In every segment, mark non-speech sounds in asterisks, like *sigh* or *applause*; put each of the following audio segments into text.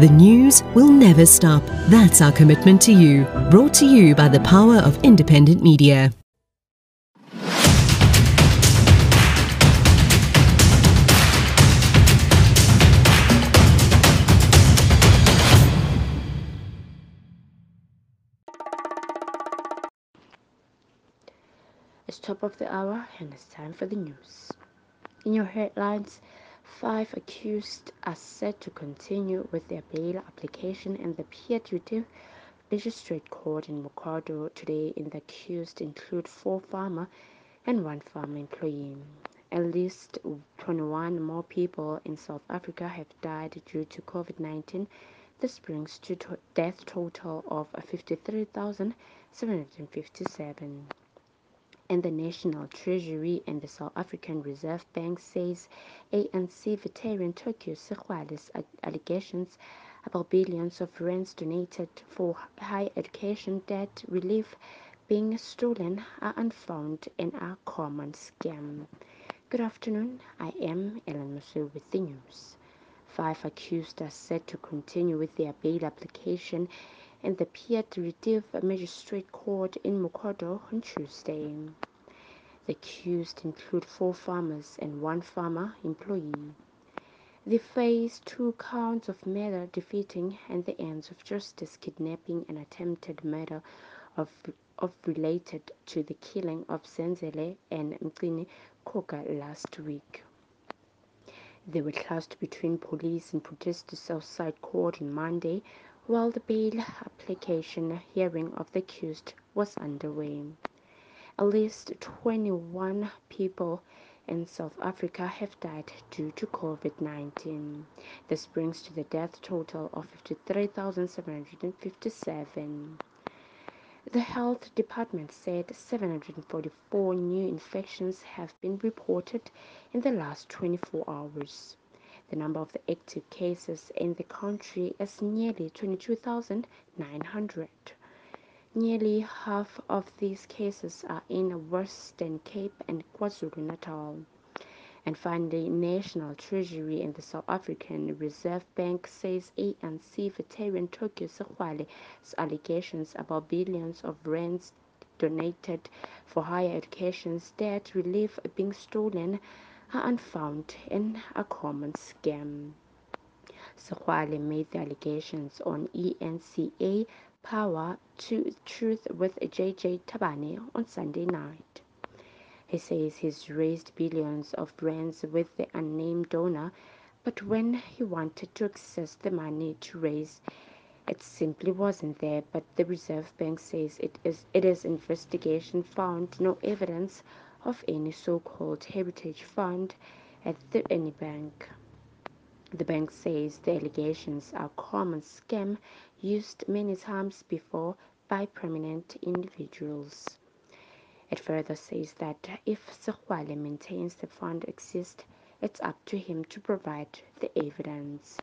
The news will never stop. That's our commitment to you. Brought to you by the power of independent media. It's top of the hour and it's time for the news. In your headlines, five accused are set to continue with their bail application in the Piet Magistrate Court in Mkhondo today. In the accused include four farmer and one farm employee. At least 21 more people in South Africa have died due to COVID-19. This brings to death total of 53,757 and the National Treasury and the South African Reserve Bank says ANC veteran Tokyo Sexwale's allegations about billions of rands donated for higher education debt relief being stolen are unfound and are common scam. Good afternoon, I am Ellen Mosoeu with the news. Five accused are set to continue with their bail application in the Piet Retief Magistrate Court in Mkhondo on Tuesday. The accused include four farmers and one farmer employee. They face two counts of murder, defeating and the ends of justice, kidnapping, and attempted murder of, of related to the killing of Zenzele and Mcini Coka last week. They were clashed between police and protesters outside court on Monday while the bail application hearing of the accused was underway. At least 21 people in South Africa have died due to COVID-19. This brings to the death total of 53,757. The health department said 744 new infections have been reported in the last 24 hours. The number of the active cases in the country is nearly 22,900. Nearly half of these cases are in Western Cape and KwaZulu-Natal. And finally, National Treasury and the South African Reserve Bank says ANC veteran Tokyo Sexwale's allegations about billions of rands donated for higher education debt relief being stolen are unfounded and a common scam. Sexwale made the allegations on ENCA Power to Truth with JJ Tabane on Sunday night. He says he's raised billions of rands with the unnamed donor, but when he wanted to access the money to raise, it simply wasn't there. But the Reserve Bank says it is it is investigation found no evidence of any so-called heritage fund at any bank. The bank says the allegations are a common scam used many times before by prominent individuals. It further says that if Sexwale maintains the fund exists, it's up to him to provide the evidence.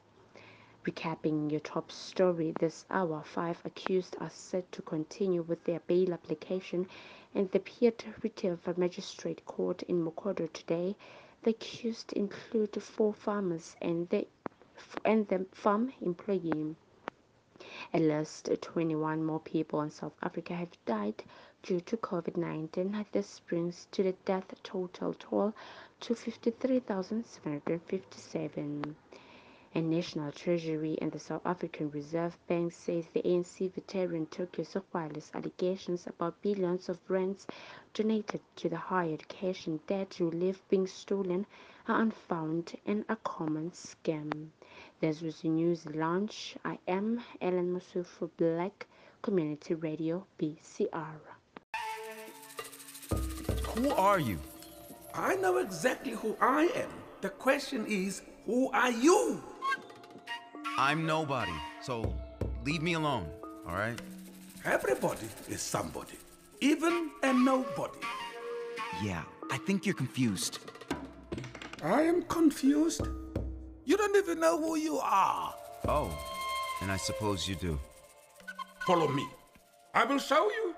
Recapping your top story this hour, five accused are set to continue with their bail application in the Piet Retief Magistrate Court in Mkhondo today. The accused include four farmers and the, and the farm employee. At least 21 more people in South Africa have died due to COVID-19. This brings to the death total toll to 53,757 and National Treasury and the South African Reserve Bank says the ANC veteran Tokyo Sexwale's allegations about billions of rands donated to the higher education debt relief being stolen are unfounded and a common scam. This was the news launch. I am Ellen Mosoeu for Black Community Radio BCR. Who are you? I know exactly who I am. The question is, who are you? I'm nobody, so leave me alone, all right? Everybody is somebody. even a nobody. Yeah, I think you're confused. I am confused. You don't even know who you are. Oh, and I suppose you do. Follow me. I will show you.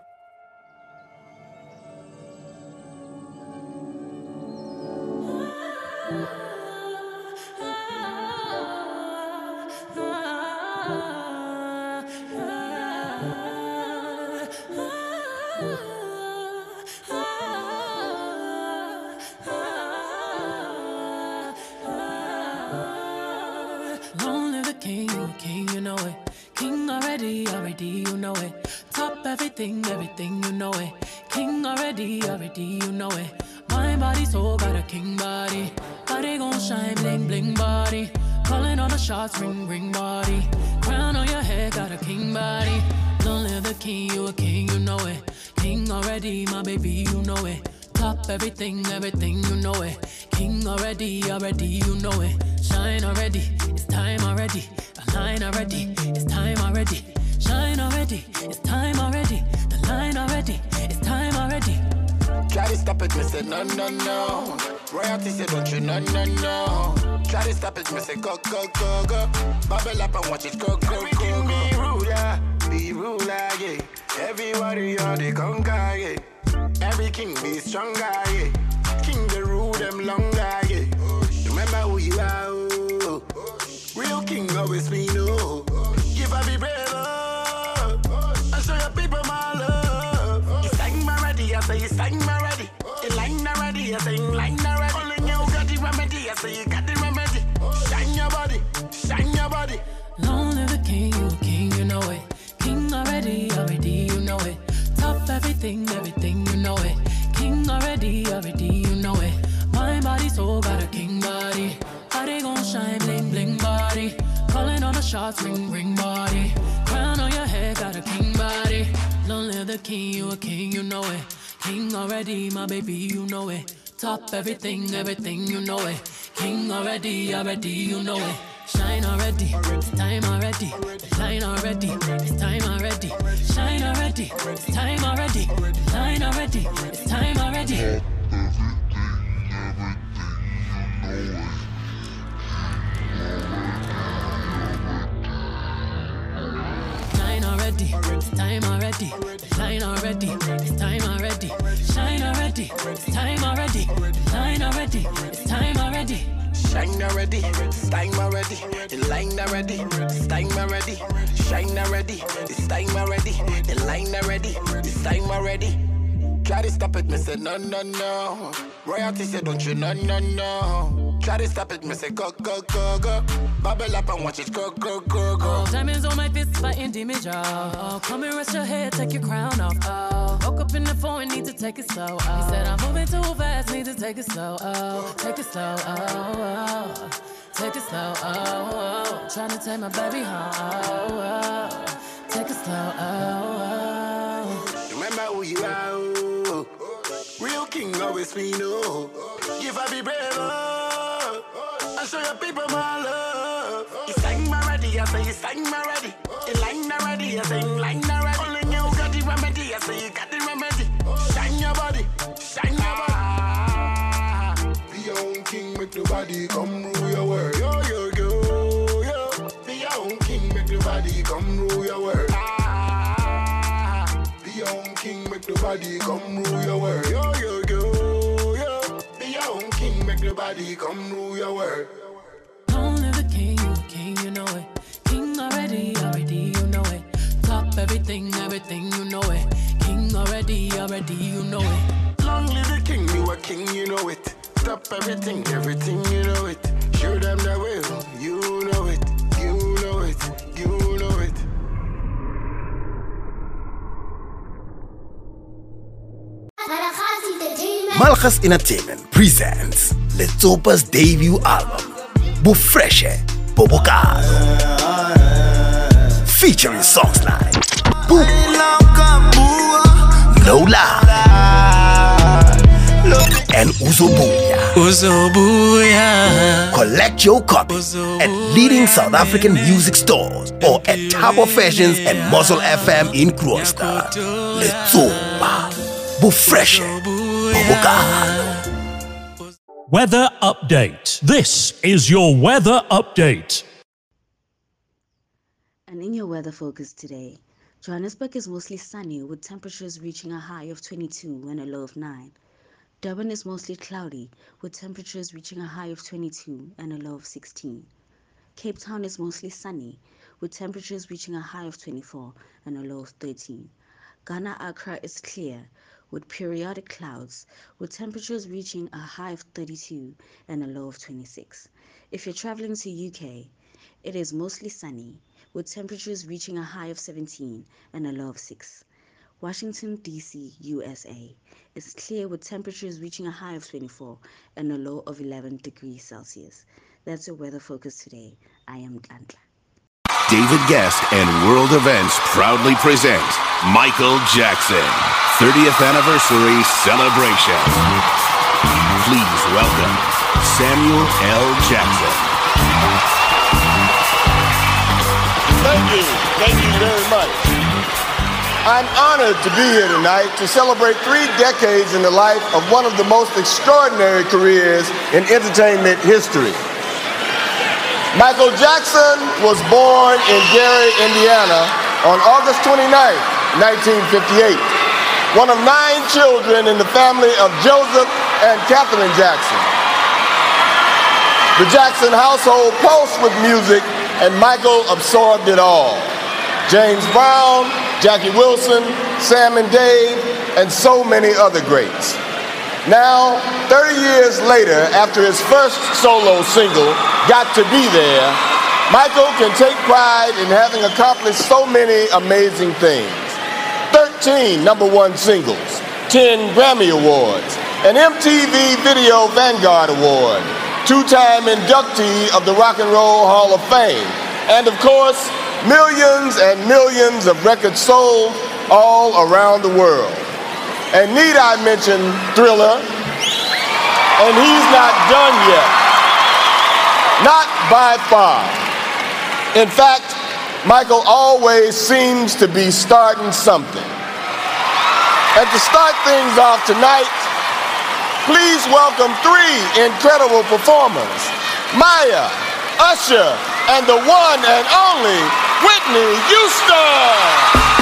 Long the king, you a king, you know it. King already, already, you know it. Top everything, everything, you know it. King already, already, you know it. My body, soul, got a king body. Body gon' shine, bling, bling body. Calling all the shots, ring, ring body. Crown on your head, got a king body. Long live the king, you a king, you know it. King already, my baby, you know it. Top everything, everything, you know it. King already, already, you know it. Shine already, it's time already. Align already, it's time already. Shine already, it's time already. The line already, it's time already. Try to stop it, me say no, no, no. Royalty say don't you, no, no, no. Try to stop it, me say go, go, go, go. Bubble up and watch it go, go, go, go. Be ruler, be ruler, yeah. Everybody on the conquer, yeah. Every king be stronger, yeah. King the rule them longer, oh. Real king always be no. Give a be oh. And show your people my love. It's time already, I say it's time already. In line already, I say in line already. Only you got the remedy, I say you got the remedy. Shine your body, shine your body. Long live the king, you a king, you know it. King already, already, you know it. Top everything, everything, shots, ring, ring body. Crown on your head, got a king body. Long live the king, you a king, you know it. King already, my baby, you know it. Top everything, everything, you know it. King already, already, you know it. Shine already, time already. The line already, it's time already. Shine already, it's time already. The line already, it's time already. Shine already, time already. The line already, time already. Shine already, it's time already. The line already, it's time already. Shine already, it's time already. In line already, it's time already. Shine already, it's time already. In line already, it's time already. Try to stop it, me say no, no, no. Royalty say don't you, no, no, no. Try to stop it, me say go, go, go, go. Bubble up and watch it go, go, go, go. Oh, diamonds on my fist fighting demons, y'all. Oh, come and rest your head, take your crown off. Oh, woke up in the phone, need to take it slow. Oh, he said I'm moving too fast, need to take it slow. Oh, take it slow. Oh, oh. take it slow. Oh, oh. trying to take my baby home. Oh. I say it's time already. In line already. I say line already. Only you got the remedy. I say you got the remedy. Shine your body. Shine your body. Be your own king. Make nobody come rule your world. Yo, yo, yo, yo. Be your own king. Make nobody come rule your world. Ah, Be your own king, make nobody come rule your world. Yo, yo, yo, yo. Be your own king, make nobody come rule your world. Entertainment presents Letsopa's debut album, Bufreshe Bobokado. Featuring songs like Boom, No Lie, and Uzobuya. Uzobuya. Collect your copies at leading South African music stores or at Tabo Fashions and Muscle FM in Kroonstad. Letsopa. bo fresh Weather update. This is your weather update. And in your weather focus today, Johannesburg is mostly sunny with temperatures reaching a high of 22 and a low of 9. Durban is mostly cloudy with temperatures reaching a high of 22 and a low of 16. Cape Town is mostly sunny with temperatures reaching a high of 24 and a low of 13. Ghana Accra is clear with periodic clouds with temperatures reaching a high of 32 and a low of 26. If you're traveling to UK, it is mostly sunny with temperatures reaching a high of 17 and a low of 6. Washington, D.C., USA is clear with temperatures reaching a high of 24 and a low of 11 degrees Celsius. That's your weather focus today. I am Nhlanhla. David Gest and World Events proudly present Michael Jackson 30th Anniversary Celebration. Please welcome Samuel L. Jackson. Thank you. Thank you very much. I'm honored to be here tonight to celebrate three decades in the life of one of the most extraordinary careers in entertainment history. Michael Jackson was born in Gary, Indiana on August 29, 1958. One of nine children in the family of Joseph and Katherine Jackson. The Jackson household pulsed with music and Michael absorbed it all. James Brown, Jackie Wilson, Sam and Dave, and so many other greats. Now, 30 years later, after his first solo single, Got to Be There, Michael can take pride in having accomplished so many amazing things. 13 number one singles, 10 Grammy Awards, an MTV Video Vanguard Award, two-time inductee of the Rock and Roll Hall of Fame, and of course, millions and millions of records sold all around the world. And need I mention Thriller? And he's not done yet. Not by far. In fact, Michael always seems to be starting something. And to start things off tonight, please welcome three incredible performers Mya, Usher, and the one and only Whitney Houston.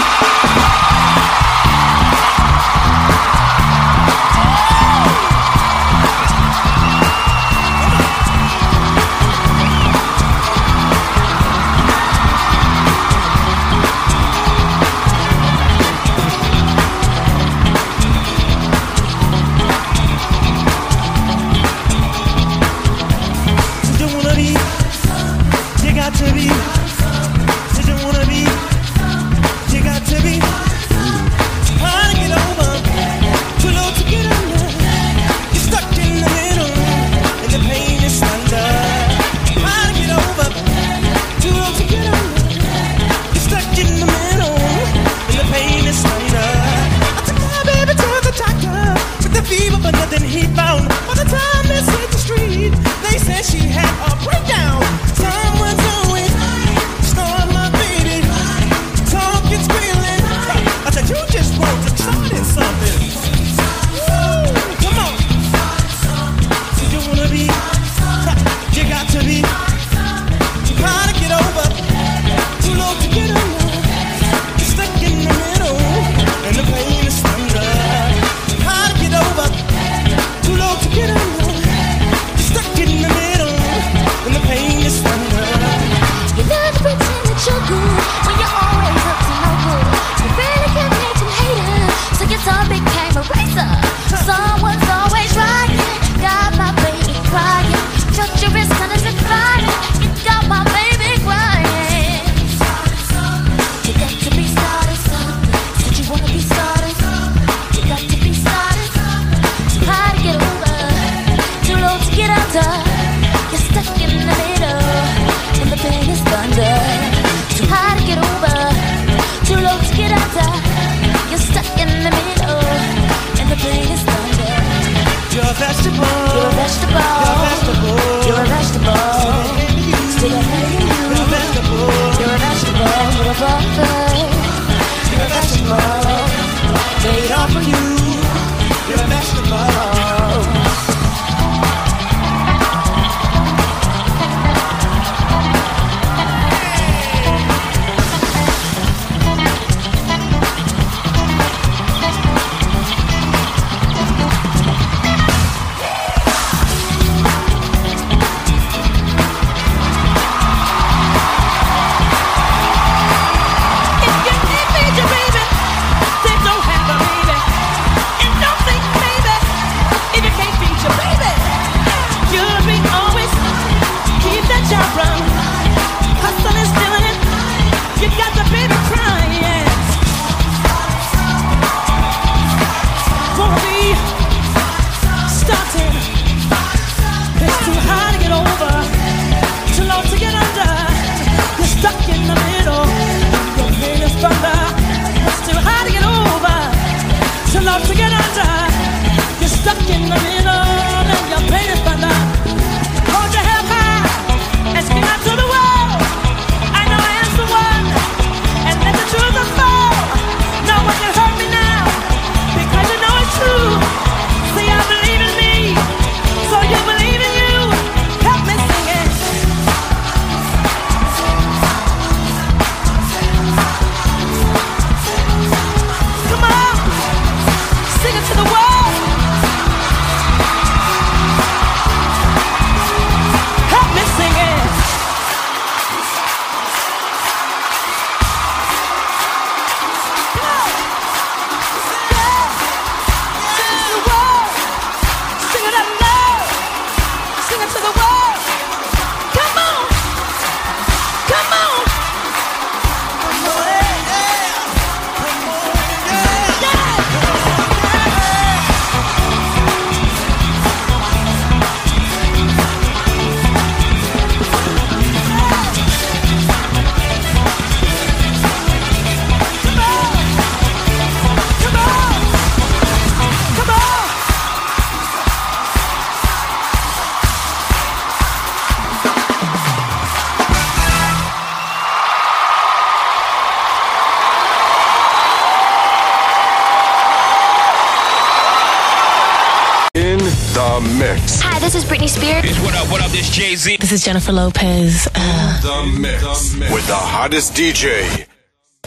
This is Jennifer Lopez. Uh, the mix with the hottest DJ.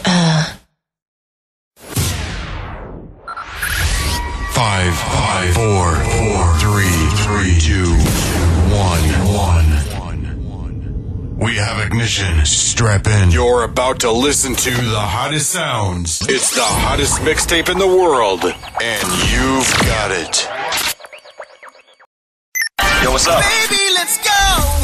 Uh, five, five, four, four, three, three, two, one, one. We have ignition. Strap in. You're about to listen to the hottest sounds. It's the hottest mixtape in the world, and you've got it. Yo, what's up? Baby, let's go.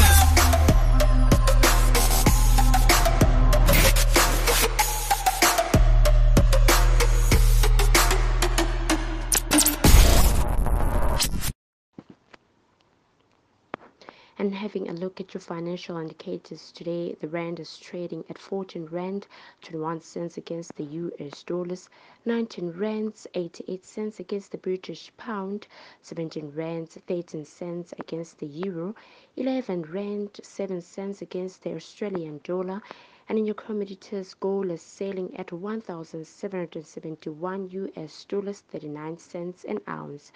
And having a look at your financial indicators today the rand is trading at 14 rand 21 cents against the us dollars 19 rands 88 cents against the british pound 17 rands 13 cents against the euro 11 rand 7 cents against the australian dollar. And in your commodities gold is selling at 1771 us dollars 39 cents an ounce.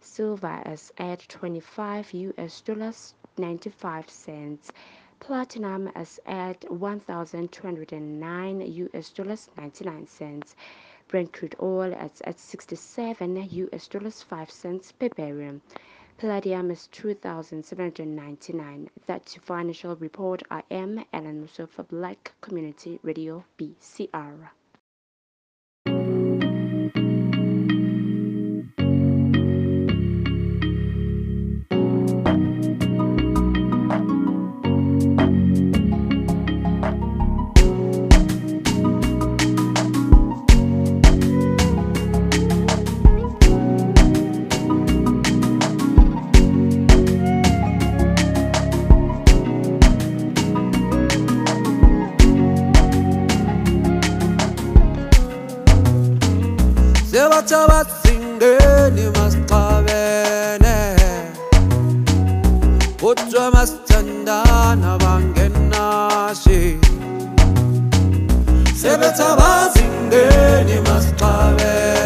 Silver is at 25 us dollars 95 cents. Platinum is at 1,209 US dollars 99 cents. Brent crude oil is at 67 US dollars 5 cents per barrel. Palladium is 2,799. That's your financial report. I am Ellen Mosoeu for Black Community Radio BCR. batsha batsingeni masixabene kuthiwe masithandana bangenashi sebetha bazingeni masixabene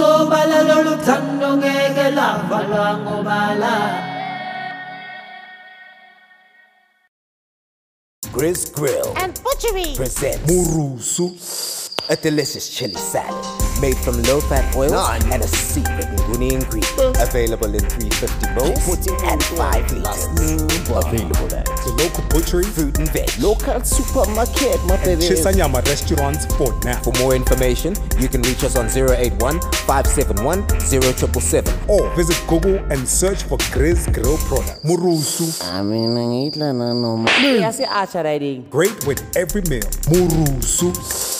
Ngoba kusobala lolu thando ngeke lavalwa ngobala Grizz Grill And butchery. presents Murusu, a delicious chili salad made from low-fat oils and a secret nguni ingredient. Available in 350 bowls and 5 liters. Available at the local butchery, fruit and veg, local supermarket, my baby. Chisanyama restaurants for now. For more information, you can reach us on 081 571 0777 Or visit Google and search for Grizz Grill products. Murusu. I mean, I need Great with every meal. Murusu.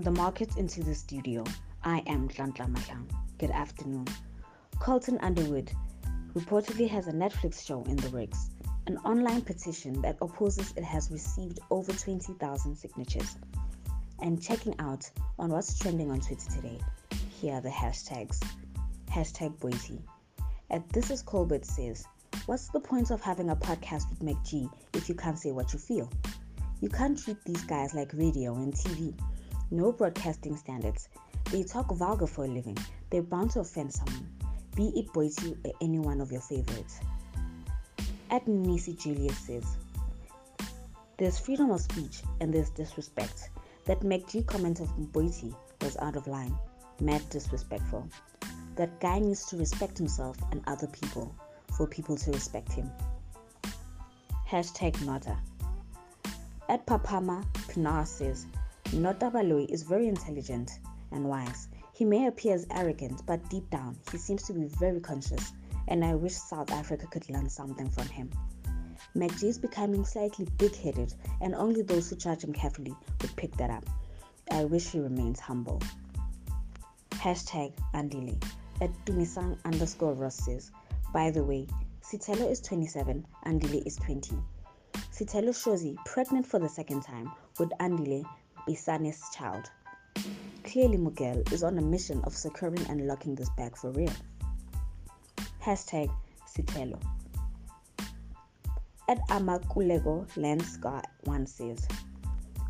The market into the studio, I am Nhlanhla Mahlang. Good afternoon. Colton Underwood reportedly has a Netflix show in the works. An online petition that opposes it has received over 20,000 signatures. And checking out on what's trending on Twitter today, here are the hashtags. Hashtag Boity. At This Is Colbert says, What's the point of having a podcast with MacG if you can't say what you feel? You can't treat these guys like radio and TV. No broadcasting standards. They talk vulgar for a living. They're bound to offend someone, be it Boity or any one of your favorites. At Nisi Julius says, There's freedom of speech and there's disrespect. That MacG comment of Boity was out of line, mad disrespectful. That guy needs to respect himself and other people for people to respect him. Hashtag Nota. At Papama, Pinar says, Nota Baloyi is very intelligent and wise. He may appear as arrogant, but deep down, he seems to be very conscious, and I wish South Africa could learn something from him. MacG is becoming slightly big headed, and only those who judge him carefully would pick that up. I wish he remains humble. Hashtag Andile. At Tumisang underscore Ross says, by the way, Sithelo is 27, Andile is 20. Sithelo Shozi, pregnant for the second time, with Andile Mpisane's child. Clearly, Miguel is on a mission of securing and locking this bag for real. Hashtag Sithelo. At Amakulego Landscar one says,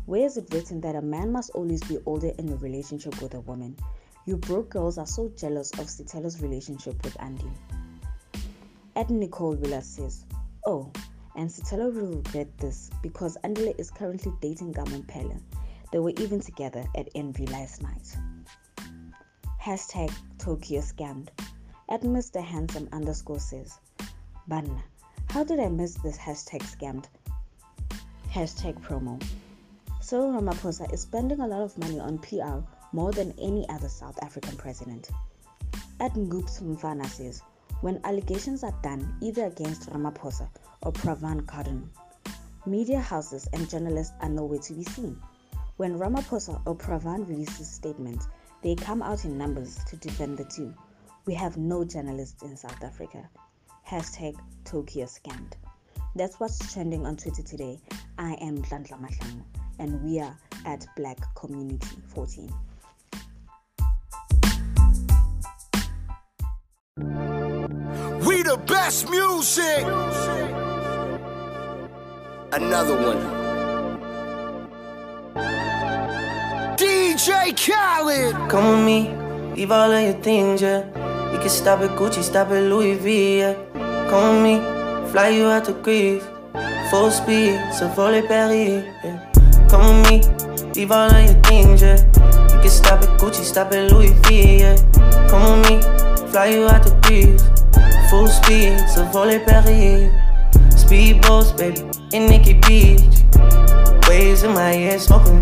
Where is it written that a man must always be older in a relationship with a woman? You broke girls are so jealous of Sithelo's relationship with Andy. At Nicole Willa says, Oh, and Sithelo will regret this because Andile is currently dating Gaman Pele. They were even together at Envy last night. Hashtag Tokyo scammed. At Mr. Handsome underscore says, Banna, how did I miss this hashtag scammed? Hashtag promo. Cyril Ramaphosa is spending a lot of money on PR more than any other South African president. At Ngoops Mfana says, when allegations are done either against Ramaphosa or Pravin Gordhan, media houses and journalists are nowhere to be seen. When Ramaphosa or Pravin releases statements, they come out in numbers to defend the two. We have no journalists in South Africa. Hashtag Tokyo scammed. That's what's trending on Twitter today. I am Nhlanhla Mahlangu, and we are at Black Community 14. We the best music. Another one. Khaled. Come with me, leave all of your things, yeah. We can stop at Gucci, stop at Louis V, yeah. Come with me, fly you out to Greece. Full speed, so volley Paris, yeah. Come with me, leave all of your things, yeah. We can stop at Gucci, stop at Louis V, yeah. Come with me, fly you out to Greece. Full speed, so volley Paris. Speedboats, baby, in Nikki Beach. Waves in my head, smoking.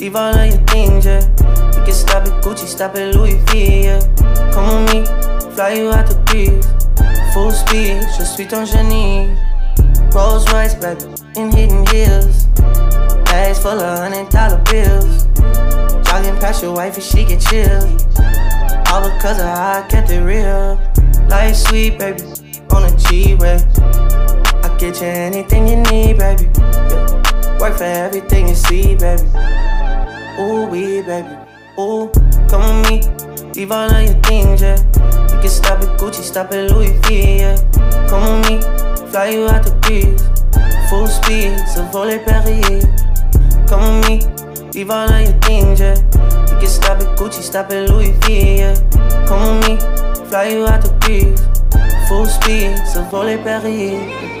leave all of your things, yeah. You can stop at Gucci, stop at Louis V, yeah. Come with me, fly you out to Greece. Full speed, je suis ton génie. Rolls Royce, baby, in hidden hills. Bags full of hundred dollar bills. Jogging past your wife and she get chill. All because of how I kept it real. Life sweet, baby, on a G-way. I get you anything you need, baby. Yeah. Work for everything you see, baby. Ooh, we, baby. Ooh, come with me. Leave all of your things, yeah. You can stop at Gucci, stop at Louis V, yeah. Come with me, fly you out to Greece. Full speed, so volley Paris. Come with me, leave all of your things, yeah. You can stop at Gucci, stop at Louis V, yeah. Come with me, fly you out to Greece. Full speed, so volley Paris.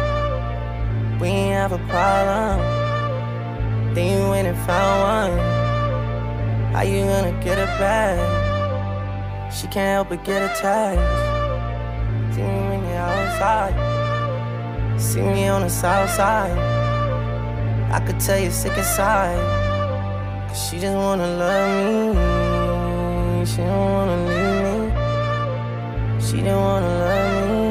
We ain't have a problem. Then you went and found one. How you gonna get it back? She can't help but get attached. See me when you're outside. See me on the south side. I could tell you're sick inside. Cause she just wanna love me. She don't wanna leave me. She don't wanna love me.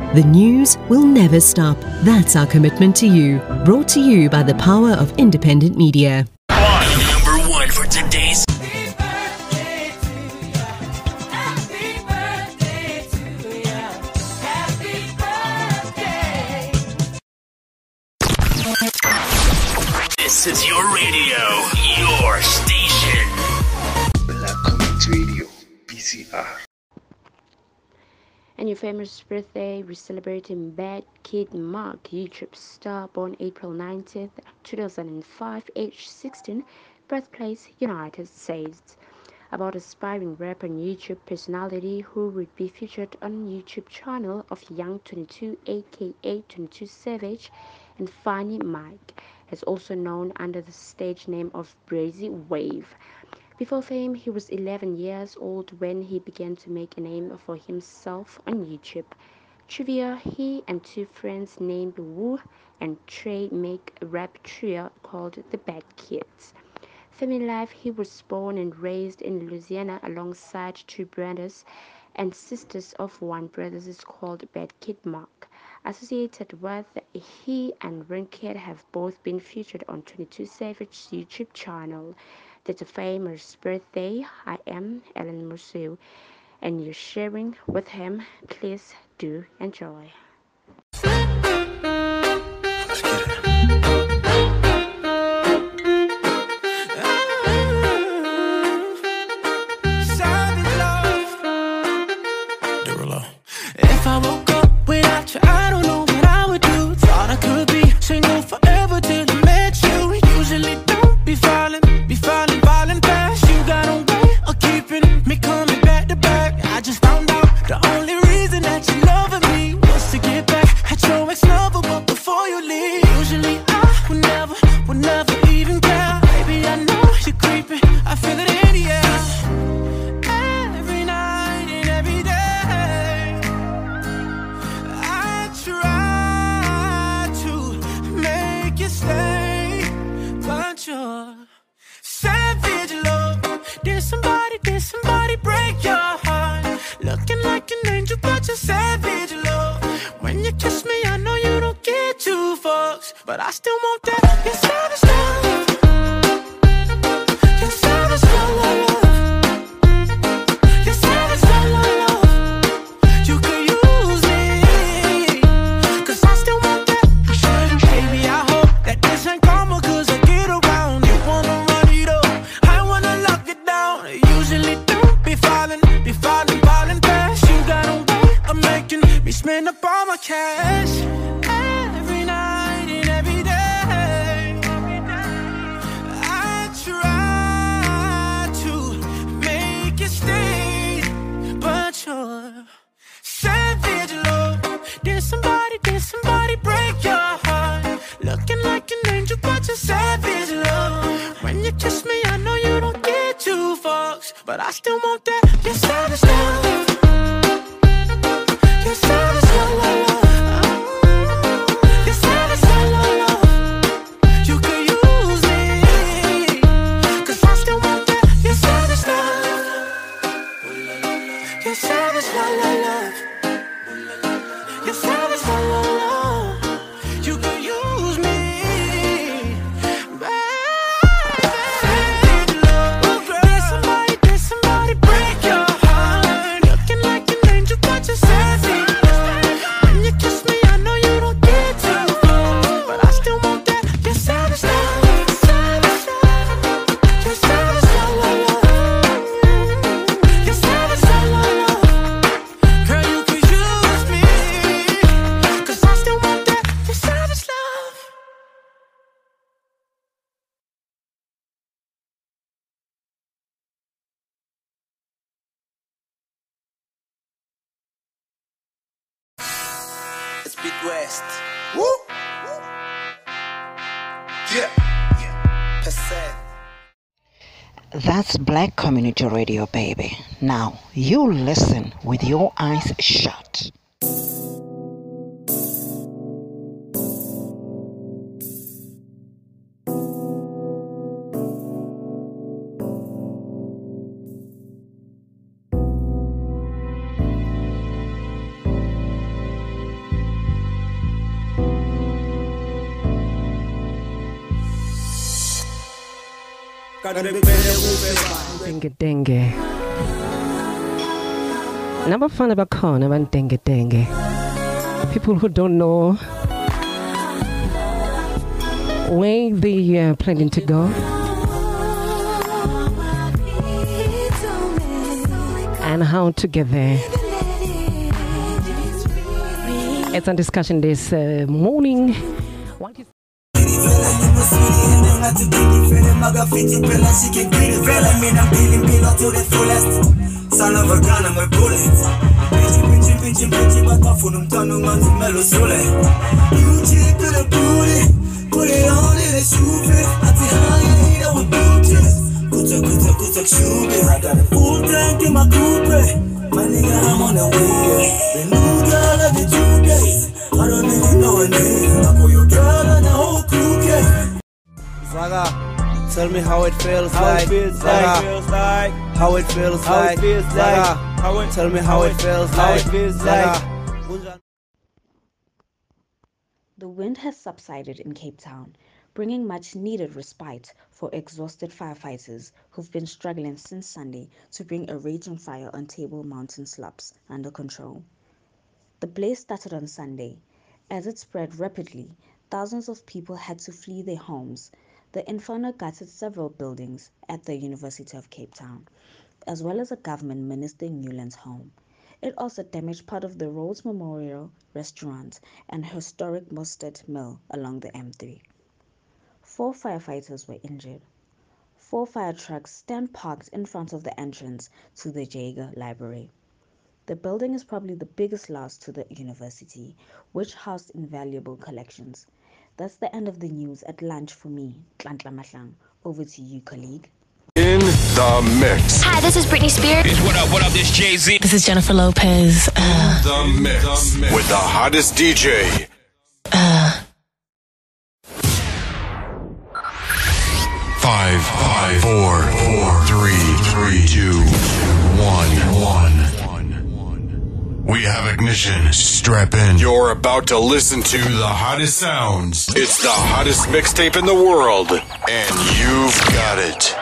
The news will never stop. That's our commitment to you. Brought to you by the power of independent media. Number one for today's. This is your radio, your station. Black Community Radio, BCR. And your famous birthday, we're celebrating Badd Kid Mark, YouTube star, born April 19th, 2005, age 16, birthplace United States. About aspiring rapper and YouTube personality who would be featured on YouTube channel of Young 22 aka 22 Savage and Funny Mike, is also known under the stage name of Brazy Wave. Before fame, he was 11 years old when he began to make a name for himself on YouTube. Trivia He and two friends named Wu and Trey make a rap trio called the Bad Kids. Family life He was born and raised in Louisiana alongside two brothers and sisters of one brother is called Badd Kid Mark. Associated with he and Rinkid have both been featured on 22 Savage's YouTube channel. That's a famous birthday. I am Ellen Mosoeu and you're sharing with him. Please do enjoy. Usually I would never, would never That's Black Community Radio, baby. Now, you listen with your eyes shut. Denge denge. Nabafana bakhona abandenge denge. People who don't know where they are planning to go. And how to get there. It's a discussion this uh, morning. What is Son of a gun, I'm a bullet. Pinchy, pinchy, pinchy, pinchy, but my phone, I'm turning on to mellow sole. You cheat to the booty, put it on in a shoe fit. I how you hate it with booties. Kuta, kuta, kuta, shoe fit. I got a full tank in my coupe. My nigga, I'm on the way. The new girl every two days. I don't even know her name. I call your girl Zaga, tell me how it feels How it like. feels Zaga, like, feels like. how it feels How it like. feels like. How it- tell me how it feels how like. it feels Zaga. The wind has subsided in Cape Town, bringing much needed respite for exhausted firefighters who've been struggling since Sunday to bring a raging fire on Table Mountain slopes under control. The blaze started on Sunday. As it spread rapidly, thousands of people had to flee their homes. The inferno gutted several buildings at the University of Cape Town, as well as a government minister Newland's home. It also damaged part of the Rhodes Memorial Restaurant and historic Mostert's Mill along the M3. Four firefighters were injured. Four fire trucks stand parked in front of the entrance to the Jagger Library. The building is probably the biggest loss to the university, which housed invaluable collections. That's the end of the news at lunch for me, Nhlanhla Mahlangu. Over to you, colleague. In the mix. Hi, this is Britney Spears. What up, what up, this Jay Z. This is Jennifer Lopez. Uh, The mix. With the hottest DJ. uh, Five, five, four, four, three, three, two, one, one. We have ignition. Strap in. You're about to listen to the hottest sounds. It's the hottest mixtape in the world, and you've got it.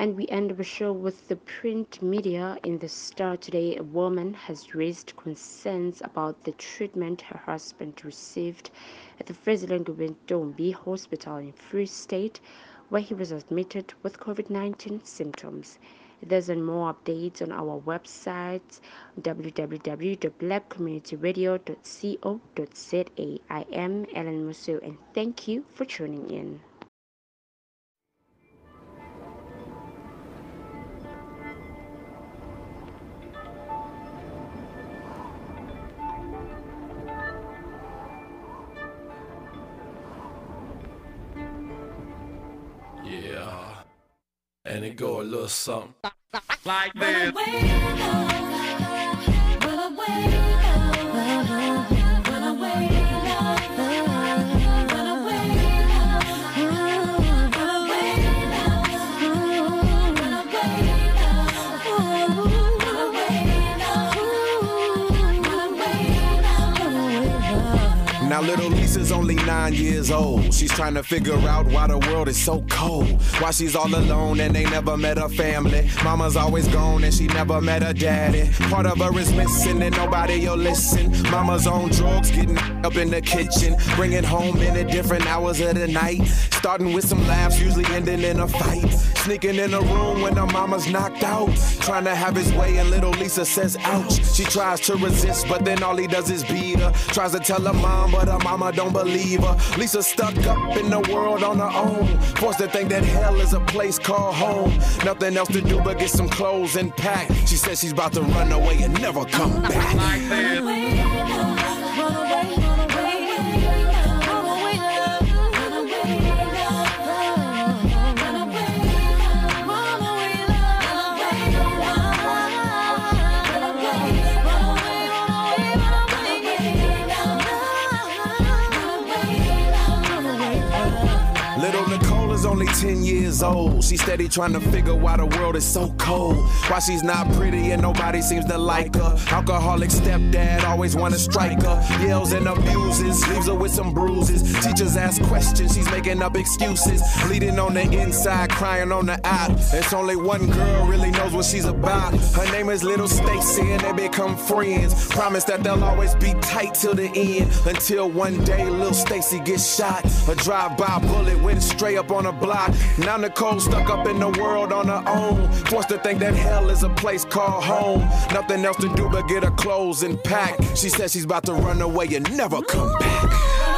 And we end the show with the print media. In the Star today, a woman has raised concerns about the treatment her husband received at the President Wendombi Hospital in Free State, where he was admitted with COVID 19 symptoms. There's more updates on our website www.blackcommunityradio.co.za. I am Ellen Mosoeu and thank you for tuning in. It go a little something like this. Now little Lisa's only nine years old. She's trying to figure out why the world is so cold. Why she's all alone and they never met her family. Mama's always gone and she never met her daddy. Part of her is missing and nobody will listen. Mama's on drugs, getting *laughs* up in the kitchen. Bringing home in at different hours of the night. Starting with some laughs, usually ending in a fight. Sneaking in the room when her mama's knocked out. Trying to have his way and little Lisa says ouch. She tries to resist but then all he does is beat her. Tries to tell her mom but her mama don't believe her. Lisa stuck up in the world on her own. Forced to think that hell is a place called home. Nothing else to do but get some clothes and pack. She says she's about to run away and never come back. Little only 10 years old. She's steady trying to figure why the world is so cold. Why she's not pretty and nobody seems to like her. Alcoholic stepdad always wanna strike her. Yells and abuses, leaves her with some bruises. Teachers ask questions, she's making up excuses. Bleeding on the inside, crying on the out. It's only one girl really knows what she's about. Her name is Little Stacy and they become friends. Promise that they'll always be tight till the end. Until one day Little Stacy gets shot. A drive-by bullet went straight up on her block. Now Nicole stuck up in the world on her own. Forced to think that hell is a place called home. Nothing else to do but get her clothes and pack. She says she's about to run away and never come back.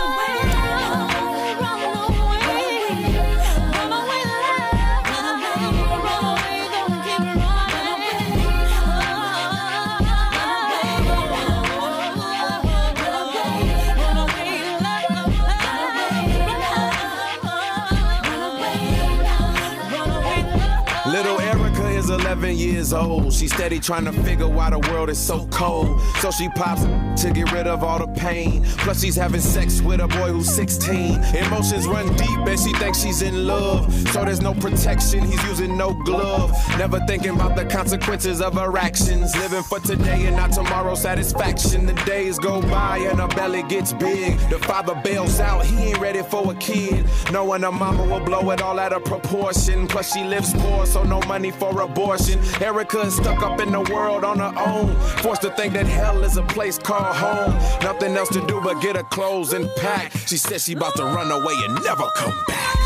Years old. She's steady trying to figure why the world is so cold. So she pops to get rid of all the pain. Plus, she's having sex with a boy who's 16. Emotions run deep and she thinks she's in love. So there's no protection, he's using no glove. Never thinking about the consequences of her actions. Living for today and not tomorrow's satisfaction. The days go by and her belly gets big. The father bails out, he ain't ready for a kid. Knowing her mama will blow it all out of proportion. Plus, she lives poor, so no money for abortion. Erica is stuck up in the world on her own. Forced to think that hell is a place called home. Nothing else to do but get her clothes and pack. She says she about to run away and never come back.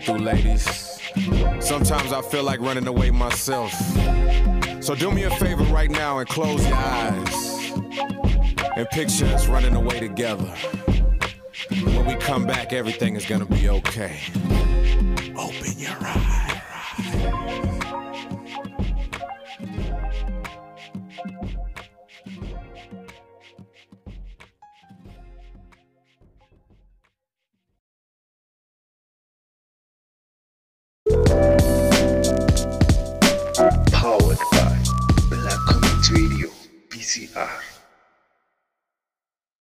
Through, ladies. Sometimes I feel like running away myself. So do me a favor right now and close your eyes. And picture us running away together. When we come back, everything is gonna be okay.